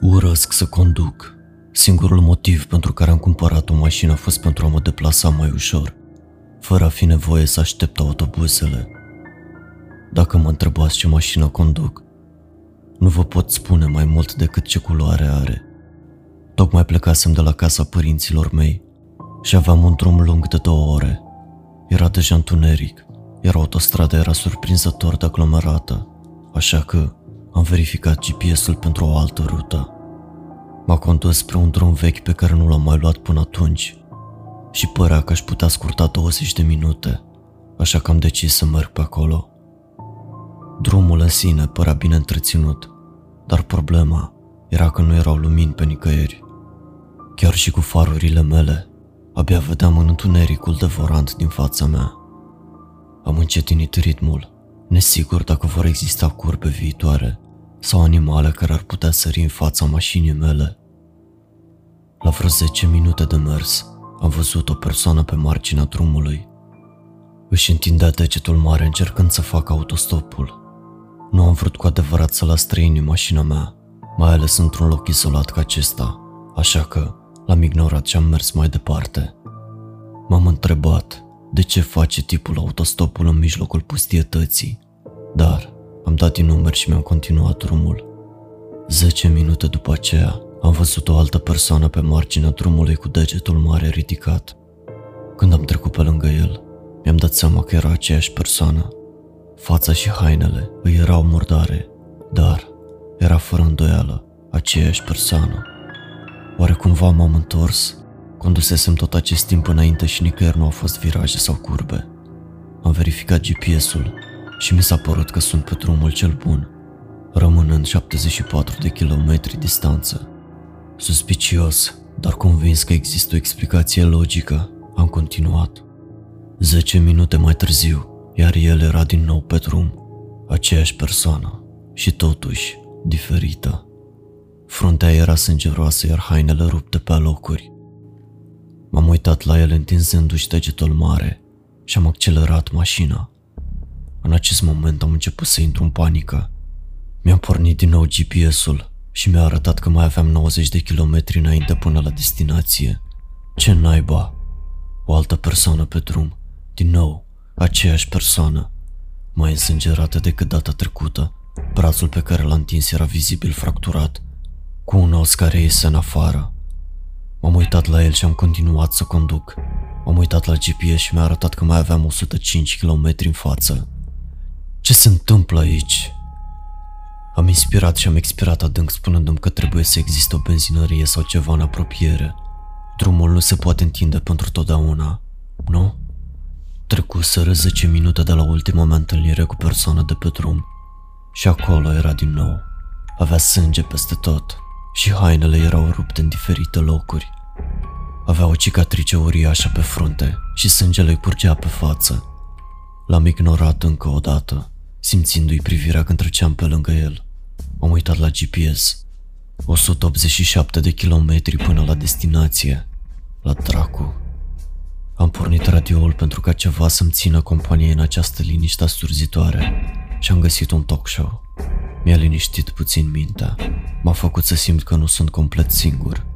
Urăsc să conduc. Singurul motiv pentru care am cumpărat o mașină a fost pentru a mă deplasa mai ușor, fără a fi nevoie să aștept autobuzele. Dacă mă întrebați ce mașină conduc, nu vă pot spune mai mult decât ce culoare are. Tocmai plecasem de la casa părinților mei și aveam un drum lung de două ore. Era deja întuneric, iar autostrada era surprinzător de aglomerată, așa că am verificat GPS-ul pentru o altă rută. M-a condus spre un drum vechi pe care nu l-am mai luat până atunci și părea că aș putea scurta 20 de minute, așa că am decis să merg pe acolo. Drumul în sine părea bine întreținut, dar problema era că nu erau lumini pe nicăieri. Chiar și cu farurile mele, abia vedeam în întunericul devorant din fața mea. Am încetinit ritmul, nesigur dacă vor exista curbe viitoare sau animale care ar putea sări în fața mașinii mele. La vreo 10 minute de mers, am văzut o persoană pe marginea drumului. Își întindea degetul mare încercând să facă autostopul. Nu am vrut cu adevărat să las străini mașina mea, mai ales într-un loc izolat ca acesta, așa că l-am ignorat și am mers mai departe. M-am întrebat de ce face tipul autostopul în mijlocul pustietății, dar am dat din număr și mi-am continuat drumul. Zece minute după aceea, am văzut o altă persoană pe marginea drumului cu degetul mare ridicat. Când am trecut pe lângă el, mi-am dat seama că era aceeași persoană. Fața și hainele îi erau murdare, dar era fără îndoială aceeași persoană. Oare cumva m-am întors? Condusesem tot acest timp înainte și nicăieri nu au fost viraje sau curbe. Am verificat GPS-ul și mi s-a părut că sunt pe drumul cel bun, rămânând 74 de kilometri distanță. Suspicios, dar convins că există o explicație logică, am continuat. Zece minute mai târziu, iar el era din nou pe drum, aceeași persoană și totuși diferită. Fruntea era sângeroasă, iar hainele rupte pe locuri. M-am uitat la el întinzându-și degetul mare și am accelerat mașina. În acest moment am început să intru în panică. Mi-am pornit din nou GPS-ul și mi-a arătat că mai aveam 90 de kilometri înainte până la destinație. Ce naiba? O altă persoană pe drum. Din nou, aceeași persoană. Mai însângerată decât data trecută. Brațul pe care l-a întins era vizibil fracturat, cu un os care iese în afară. M-am uitat la el și am continuat să conduc. M-am uitat la GPS și mi-a arătat că mai aveam 105 km în față. Ce se întâmplă aici? Am inspirat și am expirat adânc spunându-mi că trebuie să existe o benzinărie sau ceva în apropiere. Drumul nu se poate întinde pentru totdeauna, nu? Trecuseră 10 minute de la ultima mea întâlnire cu persoana de pe drum și acolo era din nou. Avea sânge peste tot și hainele erau rupte în diferite locuri. Avea o cicatrice uriașă pe frunte și sângele îi curgea pe față. L-am ignorat încă o dată, simțindu-i privirea când treceam pe lângă el. Am uitat la GPS. 187 de kilometri până la destinație. La dracu. Am pornit radioul pentru ca ceva să-mi țină companie în această liniște asurzitoare și am găsit un talk show. Mi-a liniștit puțin mintea. M-a făcut să simt că nu sunt complet singur.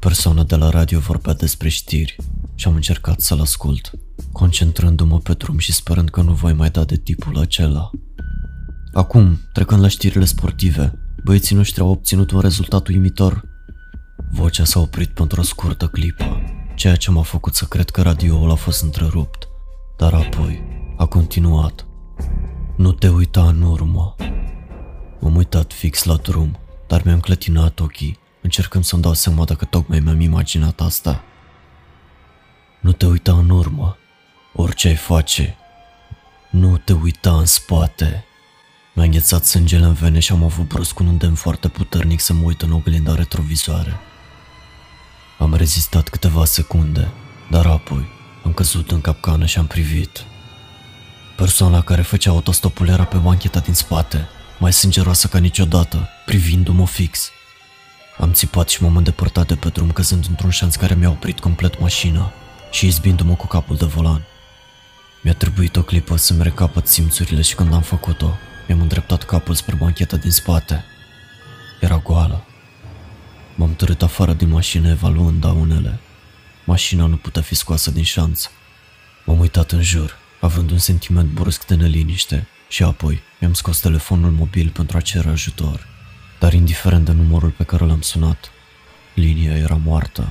Persoana de la radio vorbea despre știri și am încercat să-l ascult, concentrându-mă pe drum și sperând că nu voi mai da de tipul acela. Acum, trecând la știrile sportive, băieții noștri au obținut un rezultat uimitor. Vocea s-a oprit pentru o scurtă clipă, ceea ce m-a făcut să cred că radioul a fost întrerupt, dar apoi a continuat. Nu te uita în urmă. M-am uitat fix la drum, dar mi-am clătinat ochii, încercând să-mi dau seama dacă tocmai mi-am imaginat asta. Nu te uita în urmă, orice ai face. Nu te uita în spate. Mi-a înghețat sângele în vene și am avut brusc un îndemn foarte puternic să mă uit în oglinda retrovizoare. Am rezistat câteva secunde, dar apoi am căzut în capcană și am privit. Persoana care făcea autostopul era pe bancheta din spate, mai sângeroasă ca niciodată, privindu-mă fix. Am țipat și m-am îndepărtat de pe drum căzând într-un șanț care mi-a oprit complet mașina și izbindu-mă cu capul de volan. Mi-a trebuit o clipă să-mi recapăt simțurile și când am făcut-o, mi-am îndreptat capul spre bancheta din spate. Era goală M-am târât afară din mașină evaluând daunele. Mașina nu putea fi scoasă din șanț. M-am uitat în jur, având un sentiment brusc de neliniște și apoi mi-am scos telefonul mobil pentru a cere ajutor. Dar indiferent de numărul pe care l-am sunat, linia era moartă.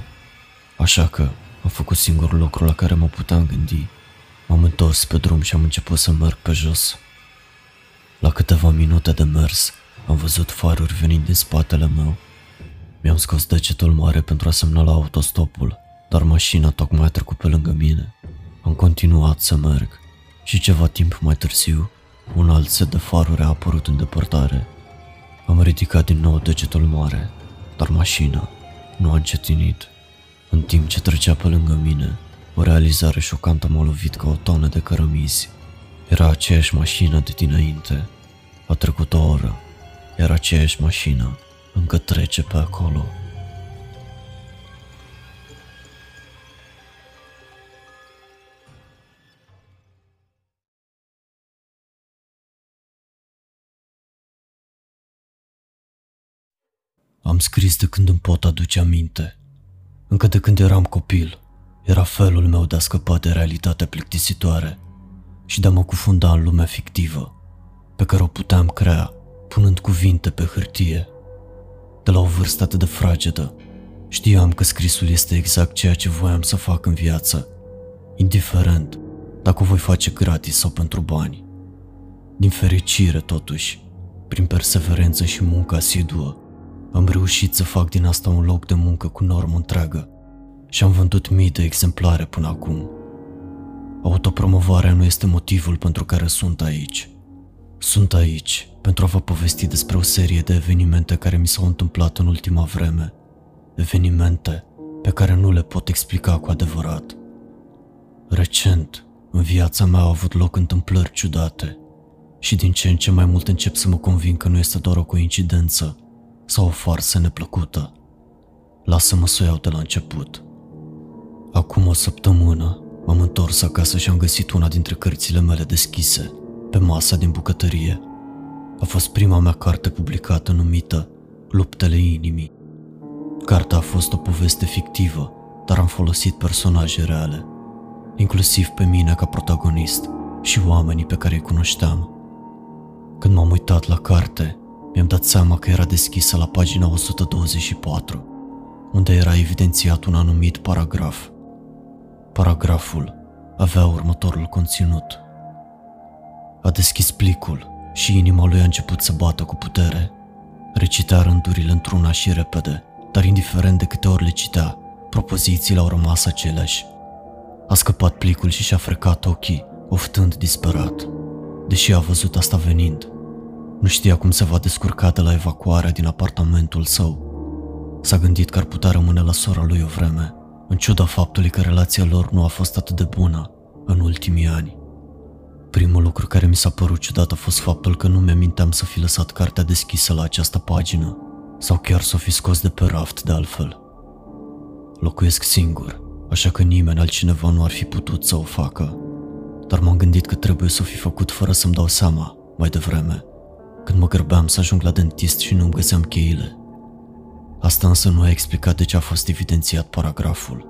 Așa că am făcut singurul lucru la care mă puteam gândi. M-am întors pe drum și am început să merg pe jos. La câteva minute de mers, am văzut faruri venind din spatele meu. Mi-am scos degetul mare pentru a semnala autostopul, dar mașina tocmai a trecut pe lângă mine. Am continuat să merg și ceva timp mai târziu, un alt set de faruri a apărut în depărtare. Am ridicat din nou degetul mare, dar mașina nu a încetinit. În timp ce trecea pe lângă mine, o realizare șocantă m-a lovit ca o tonă de cărămizi. Era aceeași mașină de dinainte. A trecut o oră, iar aceeași mașină încă trece pe acolo. Am scris de când îmi pot aduce aminte. Încă de când eram copil, era felul meu de a scăpa de realitatea plictisitoare și de a mă cufunda în lumea fictivă pe care o puteam crea punând cuvinte pe hârtie. De la o vârstă atât de fragedă, știam că scrisul este exact ceea ce voiam să fac în viață, indiferent dacă o voi face gratis sau pentru bani. Din fericire, totuși, prin perseverență și muncă asiduă, am reușit să fac din asta un loc de muncă cu normă întreagă și am vândut mii de exemplare până acum. Autopromovarea nu este motivul pentru care sunt aici. Sunt aici pentru a vă povesti despre o serie de evenimente care mi s-au întâmplat în ultima vreme. Evenimente pe care nu le pot explica cu adevărat. Recent, în viața mea au avut loc întâmplări ciudate și din ce în ce mai mult încep să mă convin că nu este doar o coincidență sau o farsă neplăcută. Lasă-mă să o iau de la început. Acum o săptămână m-am întors acasă și am găsit una dintre cărțile mele deschise, pe masa din bucătărie. A fost prima mea carte publicată numită Luptele inimii. Cartea a fost o poveste fictivă, dar am folosit personaje reale, inclusiv pe mine ca protagonist și oamenii pe care îi cunoșteam. Când m-am uitat la carte, mi-am dat seama că era deschisă la pagina 124, unde era evidențiat un anumit paragraf. Paragraful avea următorul conținut. A deschis plicul și inima lui a început să bată cu putere. Recitea rândurile într-una și repede, dar indiferent de câte ori le citea, propozițiile au rămas aceleași. A scăpat plicul și și-a frecat ochii, oftând disperat. Deși a văzut asta venind, nu știa cum se va descurca de la evacuarea din apartamentul său. S-a gândit că ar putea rămâne la sora lui o vreme, în ciuda faptului că relația lor nu a fost atât de bună în ultimii ani. Primul lucru care mi s-a părut ciudat a fost faptul că nu mi-aminteam să fi lăsat cartea deschisă la această pagină, sau chiar să o fi scos de pe raft de altfel. Locuiesc singur, așa că nimeni altcineva nu ar fi putut să o facă, dar m-am gândit că trebuie să o fi făcut fără să-mi dau seama, mai devreme, când mă grăbeam să ajung la dentist și nu-mi găseam cheile. Asta însă nu a explicat de ce a fost evidențiat paragraful,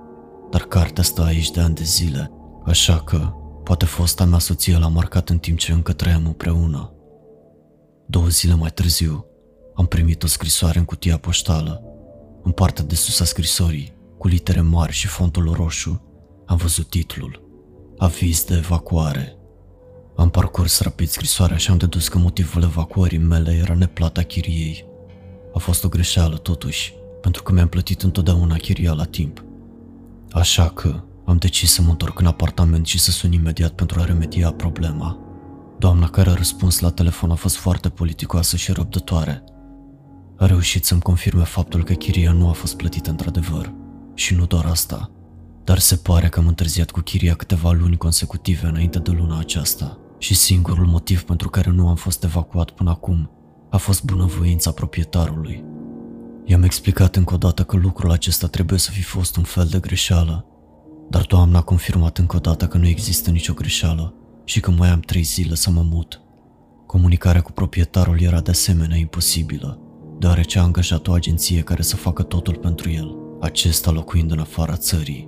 dar cartea stă aici de ani de zile, așa că poate fosta mea soție l-a marcat în timp ce încă trăiam împreună. Două zile mai târziu, am primit o scrisoare în cutia poștală. În partea de sus a scrisorii, cu litere mari și fontul roșu, am văzut titlul. Aviz de evacuare. Am parcurs rapid scrisoarea și am dedus că motivul evacuării mele era neplata chiriei. A fost o greșeală totuși, pentru că mi-am plătit întotdeauna chiria la timp. Așa că am decis să mă întorc în apartament și să sun imediat pentru a remedia problema. Doamna care a răspuns la telefon a fost foarte politicoasă și răbdătoare. A reușit să-mi confirme faptul că chiria nu a fost plătită într-adevăr. Și nu doar asta, dar se pare că am întârziat cu chiria câteva luni consecutive înainte de luna aceasta și singurul motiv pentru care nu am fost evacuat până acum a fost bunăvoința proprietarului. I-am explicat încă o dată că lucrul acesta trebuie să fi fost un fel de greșeală, dar doamna a confirmat încă o dată că nu există nicio greșeală și că mai am trei zile să mă mut. Comunicarea cu proprietarul era de asemenea imposibilă, deoarece a angajat o agenție care să facă totul pentru el, acesta locuind în afara țării.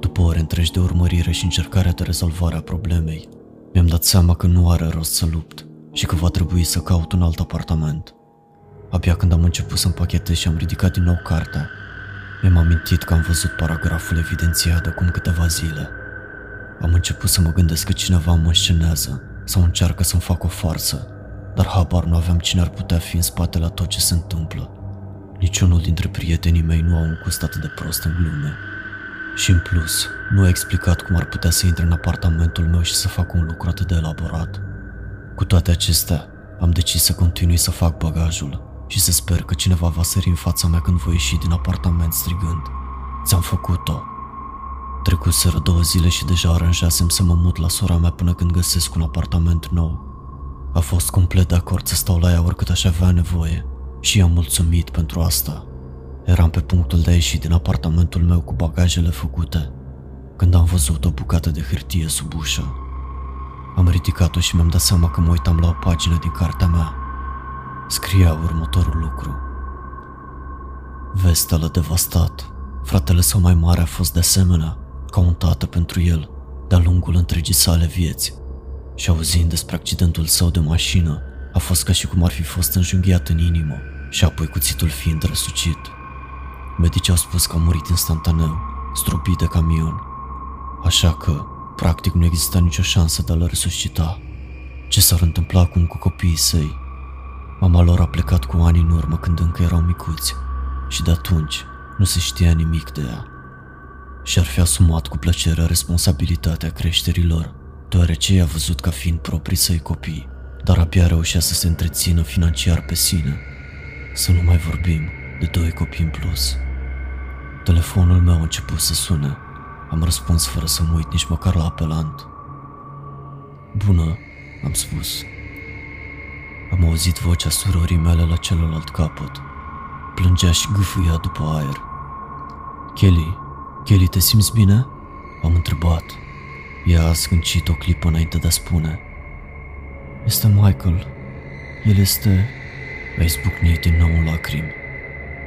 După ore întregi de urmărire și încercarea de rezolvare a problemei, mi-am dat seama că nu are rost să lupt și că va trebui să caut un alt apartament. Abia când am început să împachetez și am ridicat din nou cartea, mi-am amintit că am văzut paragraful evidențiat de acum câteva zile. Am început să mă gândesc că cineva mă scenează sau încearcă să-mi fac o farsă, dar habar nu aveam cine ar putea fi în spate la tot ce se întâmplă. Niciunul dintre prietenii mei nu au un gust atât de prost în glume. Și în plus, nu a explicat cum ar putea să intre în apartamentul meu și să facă un lucru atât de elaborat. Cu toate acestea, am decis să continui să fac bagajul și să sper că cineva va sări în fața mea când voi ieși din apartament strigând Ți-am făcut-o! Trecuseră două zile și deja aranjasem să mă mut la sora mea până când găsesc un apartament nou. A fost complet de acord să stau la ea oricât aș avea nevoie și i-am mulțumit pentru asta. Eram pe punctul de a ieși din apartamentul meu cu bagajele făcute, când am văzut o bucată de hârtie sub ușă. Am ridicat-o și mi-am dat seama că mă uitam la o pagină din cartea mea. Scria următorul lucru. Vestel devastat. Fratele său mai mare a fost de asemenea ca un tată pentru el de-a lungul întregii sale vieți. Și auzind despre accidentul său de mașină, a fost ca și cum ar fi fost înjunghiat în inimă și apoi cuțitul fiind răsucit. Medicii au spus că a murit instantaneu, stropit de camion. Așa că, practic, nu exista nicio șansă de a-l resuscita. Ce s-ar întâmpla acum cu copiii săi? Mama lor a plecat cu ani în urmă când încă erau micuți și de atunci nu se știa nimic de ea. Și-ar fi asumat cu plăcere responsabilitatea creșterii lor, deoarece i-a văzut ca fiind proprii săi copii, dar abia reușea să se întrețină financiar pe sine. Să nu mai vorbim de doi copii în plus. Telefonul meu a început să sune. Am răspuns fără să mă uit nici măcar la apelant. Bună, am spus. Am auzit vocea surorii mele la celălalt capăt. Plângea și gâfâia după aer. Kelly, Kelly, te simți bine? Am întrebat. Ea a scâncit o clipă înainte de a spune. Este Michael. El este... A izbucnit din nou în lacrimi.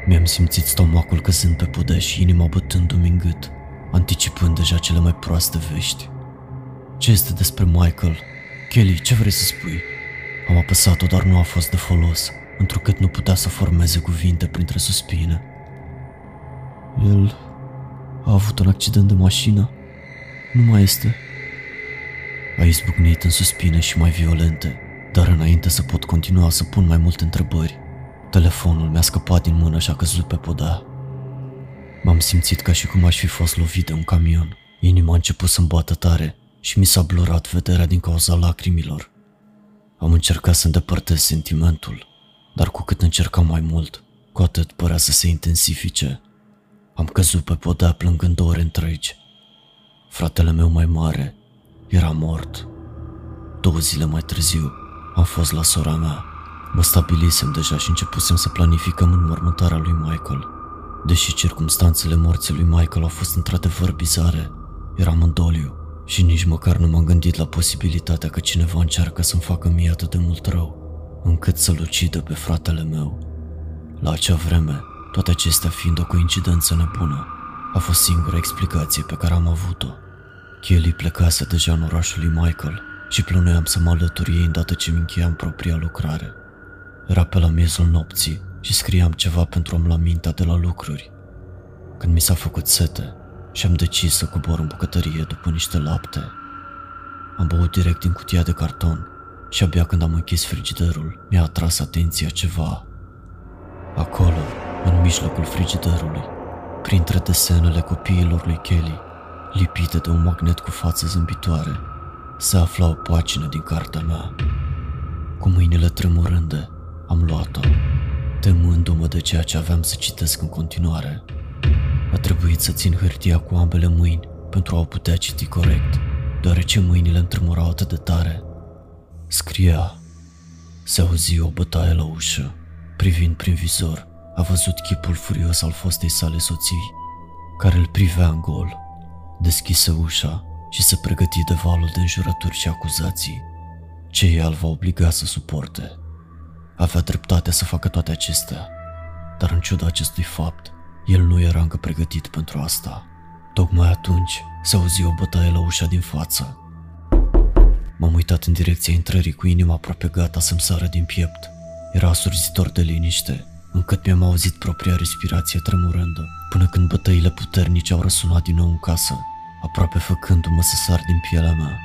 Mi-am simțit stomacul căzând pe podea și inima bătându-mi în gât, anticipând deja cele mai proaste vești. Ce este despre Michael? Kelly, ce vrei să spui? Am apăsat-o, dar nu a fost de folos, întrucât nu putea să formeze cuvinte printre suspine. El a avut un accident de mașină. Nu mai este. A izbucnit în suspine și mai violente, dar înainte să pot continua să pun mai multe întrebări, telefonul mi-a scăpat din mână și a căzut pe podea. M-am simțit ca și cum aș fi fost lovit de un camion. Inima a început să-mi bată tare și mi s-a blurat vederea din cauza lacrimilor. Am încercat să îndepărtez sentimentul, dar cu cât încercam mai mult, cu atât părea să se intensifice. Am căzut pe podea plângând ore întregi. Fratele meu mai mare era mort. Două zile mai târziu am fost la sora mea. Mă stabilisem deja și începusem să planificăm înmormântarea lui Michael. Deși circumstanțele morții lui Michael au fost într-adevăr bizare, eram în doliu și nici măcar nu m-am gândit la posibilitatea că cineva încearcă să-mi facă mie atât de mult rău, încât să-l ucidă pe fratele meu. La acea vreme, toate acestea fiind o coincidență nebună, a fost singura explicație pe care am avut-o. Kelly plecase deja în orașul lui Michael și plănuiam să mă alătur ei îndată ce mi încheiam propria lucrare. Era pe la miezul nopții și scriam ceva pentru a-mi la mintea de la lucruri. Când mi s-a făcut sete și am decis să cobor în bucătărie după niște lapte, am băut direct din cutia de carton și abia când am închis frigiderul, mi-a atras atenția ceva. Acolo, în mijlocul frigiderului, printre desenele copiilor lui Kelly, lipite de un magnet cu față zâmbitoare, se afla o pagină din cartea mea. Cu mâinile tremurânde, am luat-o, temându-mă de ceea ce aveam să citesc în continuare. A trebuit să țin hârtia cu ambele mâini pentru a o putea citi corect, deoarece mâinile îmi tremurau atât de tare. Scria, se auzi o bătaie la ușă, privind prin vizor, a văzut chipul furios al fostei sale soții, care îl privea în gol. Deschise ușa și se pregăti de valul de înjurături și acuzații, ce el va obliga să suporte. Avea dreptate să facă toate acestea, dar în ciuda acestui fapt, el nu era încă pregătit pentru asta. Tocmai atunci se auzi o bătaie la ușa din față. M-am uitat în direcția intrării cu inima aproape gata să-mi sară din piept. Era surzitor de liniște, încât mi-am auzit propria respirație tremurândă, până când bătăile puternice au răsunat din nou în casă, aproape făcându-mă să sar din pielea mea.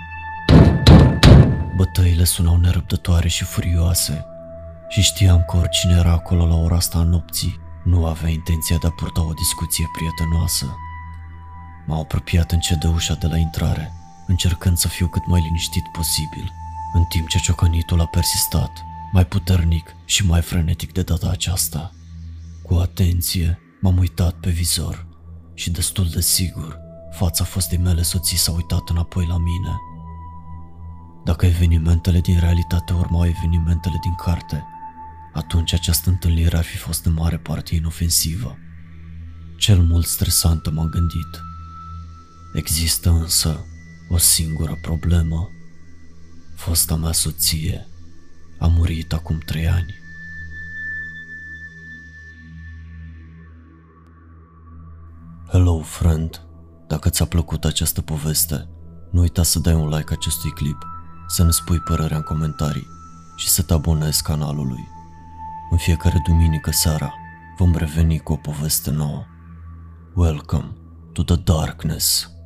Bătăile sunau nerăbdătoare și furioase și știam că oricine era acolo la ora asta a nopții nu avea intenția de a purta o discuție prietenoasă. M-am apropiat încet de ușa de la intrare, încercând să fiu cât mai liniștit posibil, în timp ce ciocănitul a persistat, mai puternic și mai frenetic de data aceasta. Cu atenție, m-am uitat pe vizor și destul de sigur, fața fostei mele soții s-a uitat înapoi la mine. Dacă evenimentele din realitate urmau evenimentele din carte, atunci această întâlnire ar fi fost în mare parte inofensivă. Cel mult stresantă m-am gândit. Există însă o singură problemă. Fosta mea soție a murit acum trei ani. Hello, friend! Dacă ți-a plăcut această poveste, nu uita să dai un like acestui clip, să ne spui părerea în comentarii și să te abonezi canalului. În fiecare duminică seara vom reveni cu o poveste nouă. Welcome to the darkness.